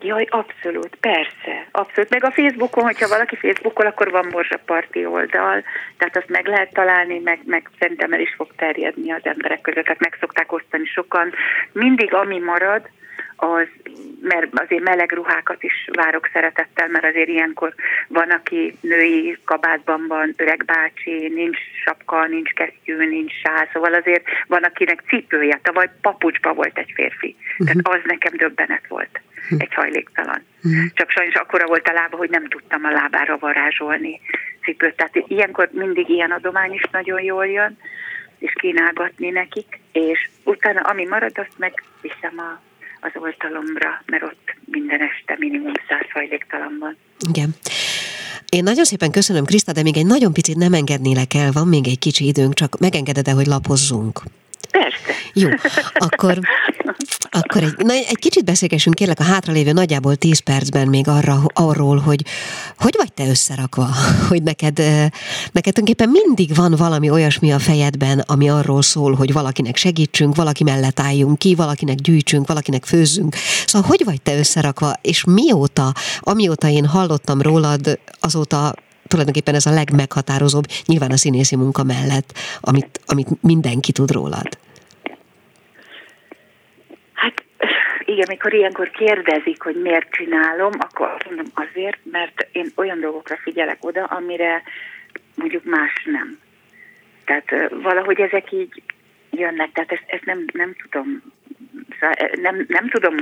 Jaj, abszolút, persze, abszolút. Meg a Facebookon, hogyha valaki Facebookol, akkor van morzsaparti oldal, tehát azt meg lehet találni, meg, meg szerintem el is fog terjedni az emberek között, tehát meg szokták osztani sokan. Mindig ami marad, az, mert azért meleg ruhákat is várok szeretettel, mert azért ilyenkor van, aki női kabátban van, öreg bácsi, nincs sapka, nincs kesztyű, nincs sál, szóval azért van, akinek cipője, tavaly papucsba volt egy férfi, uh-huh. tehát az nekem döbbenet volt. Egy hajléktalan. Uh-huh. Csak sajnos akkora volt a lába, hogy nem tudtam a lábára varázsolni cipőt, tehát ilyenkor mindig ilyen adomány is nagyon jól jön, és kínálgatni nekik, és utána ami marad, azt meg viszem a az oltalomra, mert ott minden este minimum száz hajléktalan van. Igen. Én nagyon szépen köszönöm, Kriszta, de még egy nagyon picit nem engednélek el, van még egy kicsi időnk, csak megengeded-e, hogy lapozzunk? Persze. Jó, akkor, akkor egy, na, egy kicsit beszélgessünk kérlek a hátralévő nagyjából 10 percben még arra, arról, hogy hogy vagy te összerakva, hogy neked, neked tulajdonképpen mindig van valami olyasmi a fejedben, ami arról szól, hogy valakinek segítsünk, valaki mellett álljunk ki, valakinek gyűjtsünk, valakinek főzzünk. Szóval hogy vagy te összerakva, és mióta, amióta én hallottam rólad, azóta tulajdonképpen ez a legmeghatározóbb, nyilván a színészi munka mellett, amit, amit mindenki tud rólad. Hát igen, amikor ilyenkor kérdezik, hogy miért csinálom, akkor mondom azért, mert én olyan dolgokra figyelek oda, amire mondjuk más nem. Tehát valahogy ezek így jönnek, tehát ezt, ezt nem, nem tudom szóval nem, nem tudom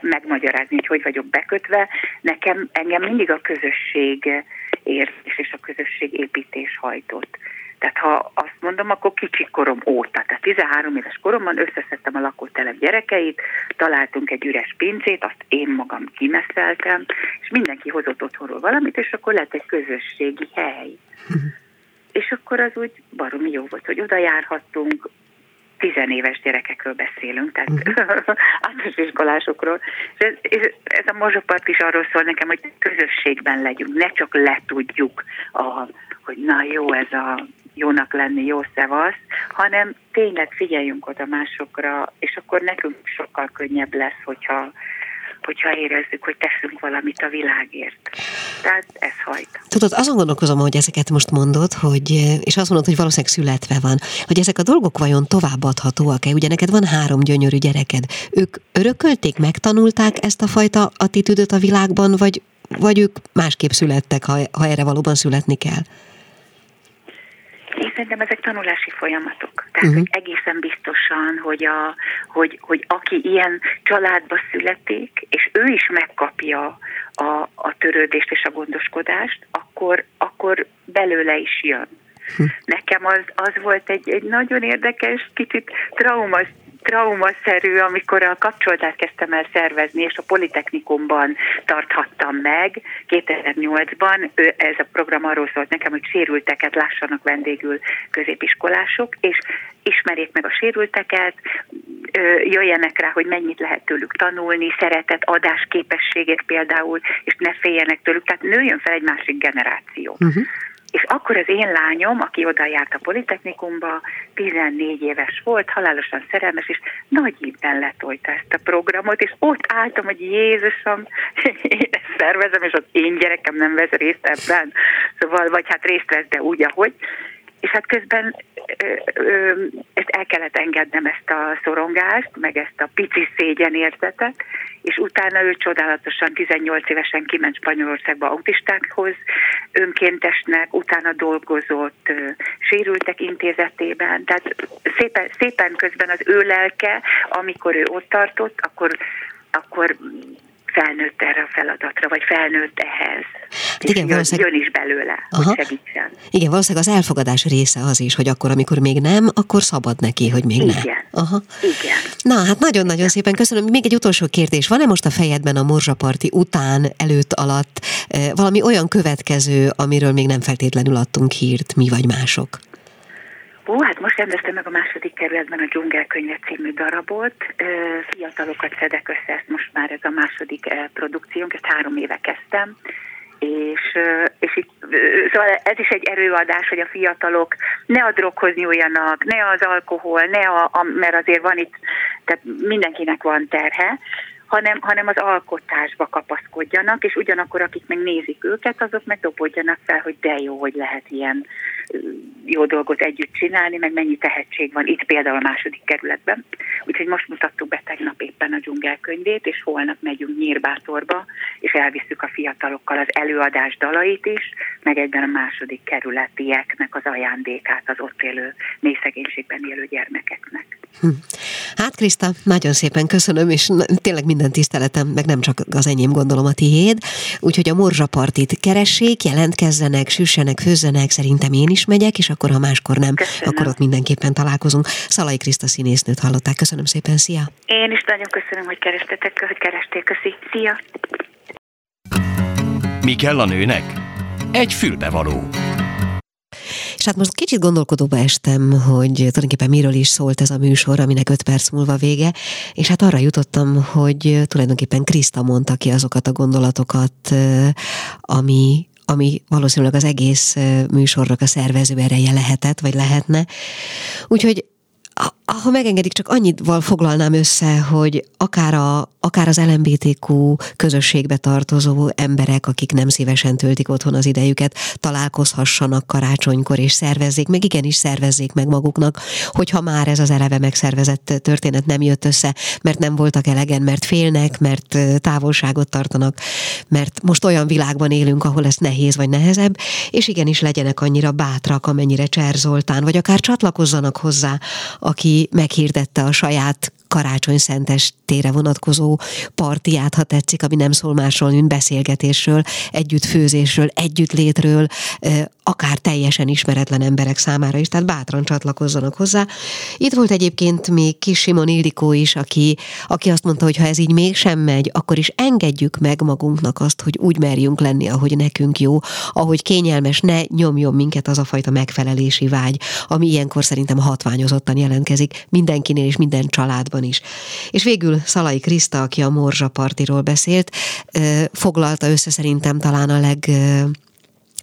megmagyarázni, hogy hogy vagyok bekötve. Nekem engem mindig a közösség érzés és a közösség építés hajtott. Tehát ha azt mondom, akkor kicsi korom óta, tehát 13 éves koromban összeszedtem a lakótelep gyerekeit, találtunk egy üres pincét, azt én magam kimeszeltem, és mindenki hozott otthonról valamit, és akkor lett egy közösségi hely. és akkor az úgy baromi jó volt, hogy oda járhattunk, tizenéves gyerekekről beszélünk, tehát uh-huh. általános iskolásokról. És ez, és ez a mozsapart is arról szól nekem, hogy közösségben legyünk, ne csak letudjuk, a, hogy na jó ez a jónak lenni, jó szevasz, hanem tényleg figyeljünk oda másokra, és akkor nekünk sokkal könnyebb lesz, hogyha hogyha érezzük, hogy teszünk valamit a világért. Tehát ez hajt. Tudod, azon gondolkozom, hogy ezeket most mondod, hogy, és azt mondod, hogy valószínűleg születve van, hogy ezek a dolgok vajon továbbadhatóak-e? Ugye neked van három gyönyörű gyereked. Ők örökölték, megtanulták ezt a fajta attitűdöt a világban, vagy, vagy ők másképp születtek, ha, ha erre valóban születni kell? Szerintem ezek tanulási folyamatok. Tehát uh-huh. egészen biztosan, hogy, a, hogy, hogy aki ilyen családba születik, és ő is megkapja a, a törődést és a gondoskodást, akkor, akkor belőle is jön. Hm. Nekem az, az volt egy, egy nagyon érdekes, kicsit traumas traumaszerű, amikor a kapcsolatát kezdtem el szervezni, és a Politechnikumban tarthattam meg 2008-ban. Ez a program arról szólt nekem, hogy sérülteket lássanak vendégül középiskolások, és ismerjék meg a sérülteket, jöjjenek rá, hogy mennyit lehet tőlük tanulni, szeretet, adás képességét például, és ne féljenek tőlük, tehát nőjön fel egy másik generáció. Uh-huh. És akkor az én lányom, aki oda járt a Politechnikumba, 14 éves volt, halálosan szerelmes, és nagy ívben letolta ezt a programot, és ott álltam, hogy Jézusom, én ezt szervezem, és az én gyerekem nem vesz részt ebben. Szóval, vagy hát részt vesz, de úgy, ahogy és hát közben ö, ö, ezt el kellett engednem ezt a szorongást, meg ezt a pici szégyen érzetet, és utána ő csodálatosan 18 évesen kiment Spanyolországba autistákhoz, önkéntesnek, utána dolgozott ö, sérültek intézetében, tehát szépen, szépen közben az ő lelke, amikor ő ott tartott, akkor akkor felnőtt erre a feladatra, vagy felnőtt ehhez. Hát igen, jön, jön is belőle, Aha. hogy segítsen. Igen, valószínűleg az elfogadás része az is, hogy akkor, amikor még nem, akkor szabad neki, hogy még igen. nem. Aha. Igen. Na, hát nagyon-nagyon szépen köszönöm. Még egy utolsó kérdés. Van-e most a fejedben a morzsaparti után, előtt, alatt eh, valami olyan következő, amiről még nem feltétlenül adtunk hírt, mi vagy mások? Ó, hát most rendeztem meg a második kerületben a Dzsungelkönyve című darabot. Fiatalokat szedek össze, ezt most már ez a második produkciónk, ezt három éve kezdtem. És, és itt, szóval ez is egy erőadás, hogy a fiatalok ne a droghoz nyúljanak, ne az alkohol, ne a, a mert azért van itt, tehát mindenkinek van terhe, hanem, hanem az alkotásba kapaszkodjanak, és ugyanakkor akik meg nézik őket, azok meg dobodjanak fel, hogy de jó, hogy lehet ilyen jó dolgot együtt csinálni, meg mennyi tehetség van itt például a második kerületben. Úgyhogy most mutattuk be tegnap éppen a dzsungelkönyvét, és holnap megyünk Nyírbátorba, és elviszük a fiatalokkal az előadás dalait is, meg egyben a második kerületieknek az ajándékát az ott élő, mély szegénységben élő gyermekeknek. Hm. Hát Kriszta, nagyon szépen köszönöm, és tényleg minden tiszteletem, meg nem csak az enyém gondolom a tiéd. Úgyhogy a morzsapartit keressék, jelentkezzenek, süssenek, főzzenek, szerintem én is megyek, és akkor ha máskor nem, köszönöm. akkor ott mindenképpen találkozunk. Szalai Kriszta színésznőt hallották. Köszönöm szépen, szia! Én is nagyon köszönöm, hogy kerestetek, hogy keresték, köszi. Szia! Mi kell a nőnek? Egy fülbevaló. És hát most kicsit gondolkodóba estem, hogy tulajdonképpen miről is szólt ez a műsor, aminek öt perc múlva vége, és hát arra jutottam, hogy tulajdonképpen Kriszta mondta ki azokat a gondolatokat, ami ami valószínűleg az egész műsornak a szervező ereje lehetett, vagy lehetne. Úgyhogy ha megengedik, csak annyival foglalnám össze, hogy akár, a, akár az LMBTQ közösségbe tartozó emberek, akik nem szívesen töltik otthon az idejüket, találkozhassanak karácsonykor, és szervezzék meg, igenis szervezzék meg maguknak, hogyha már ez az eleve megszervezett történet nem jött össze, mert nem voltak elegen, mert félnek, mert távolságot tartanak, mert most olyan világban élünk, ahol ez nehéz vagy nehezebb, és igenis legyenek annyira bátrak, amennyire Cser vagy akár csatlakozzanak hozzá, aki meghirdette a saját karácsony szentestére vonatkozó partiát, ha tetszik, ami nem szól másról, mint beszélgetésről, együttfőzésről, együttlétről, akár teljesen ismeretlen emberek számára is, tehát bátran csatlakozzanak hozzá. Itt volt egyébként még kis Simon Ildikó is, aki, aki azt mondta, hogy ha ez így mégsem megy, akkor is engedjük meg magunknak azt, hogy úgy merjünk lenni, ahogy nekünk jó, ahogy kényelmes, ne nyomjon minket az a fajta megfelelési vágy, ami ilyenkor szerintem hatványozottan jelentkezik mindenkinél és minden családban is. És végül Szalai Kriszta, aki a Morzsa partiról beszélt, foglalta össze szerintem talán a leg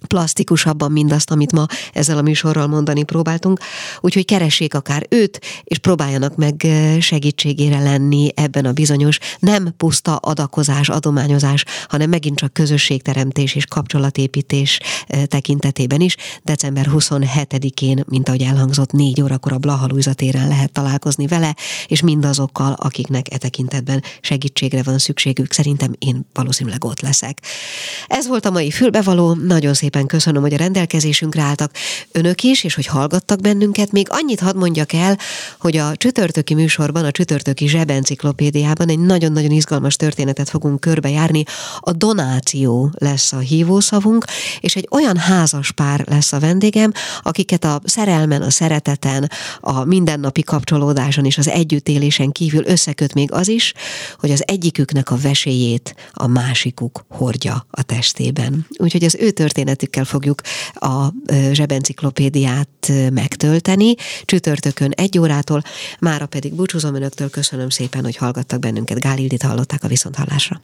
plastikusabban mindazt, amit ma ezzel a műsorral mondani próbáltunk. Úgyhogy keressék akár őt, és próbáljanak meg segítségére lenni ebben a bizonyos nem puszta adakozás, adományozás, hanem megint csak közösségteremtés és kapcsolatépítés tekintetében is. December 27-én, mint ahogy elhangzott, négy órakor a Blaha téren lehet találkozni vele, és mindazokkal, akiknek e tekintetben segítségre van szükségük. Szerintem én valószínűleg ott leszek. Ez volt a mai fülbevaló. Nagyon szép szépen köszönöm, hogy a rendelkezésünkre álltak önök is, és hogy hallgattak bennünket. Még annyit hadd mondjak el, hogy a csütörtöki műsorban, a csütörtöki zsebenciklopédiában egy nagyon-nagyon izgalmas történetet fogunk körbejárni. A donáció lesz a hívószavunk, és egy olyan házas pár lesz a vendégem, akiket a szerelmen, a szereteten, a mindennapi kapcsolódáson és az együttélésen kívül összeköt még az is, hogy az egyiküknek a veséjét a másikuk hordja a testében. Úgyhogy az ő történet történetükkel fogjuk a zsebenciklopédiát megtölteni, csütörtökön egy órától, mára pedig búcsúzom önöktől, köszönöm szépen, hogy hallgattak bennünket, Gálildit hallották a viszonthallásra.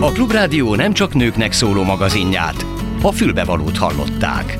A Klubrádió nem csak nőknek szóló magazinját, a fülbevalót hallották.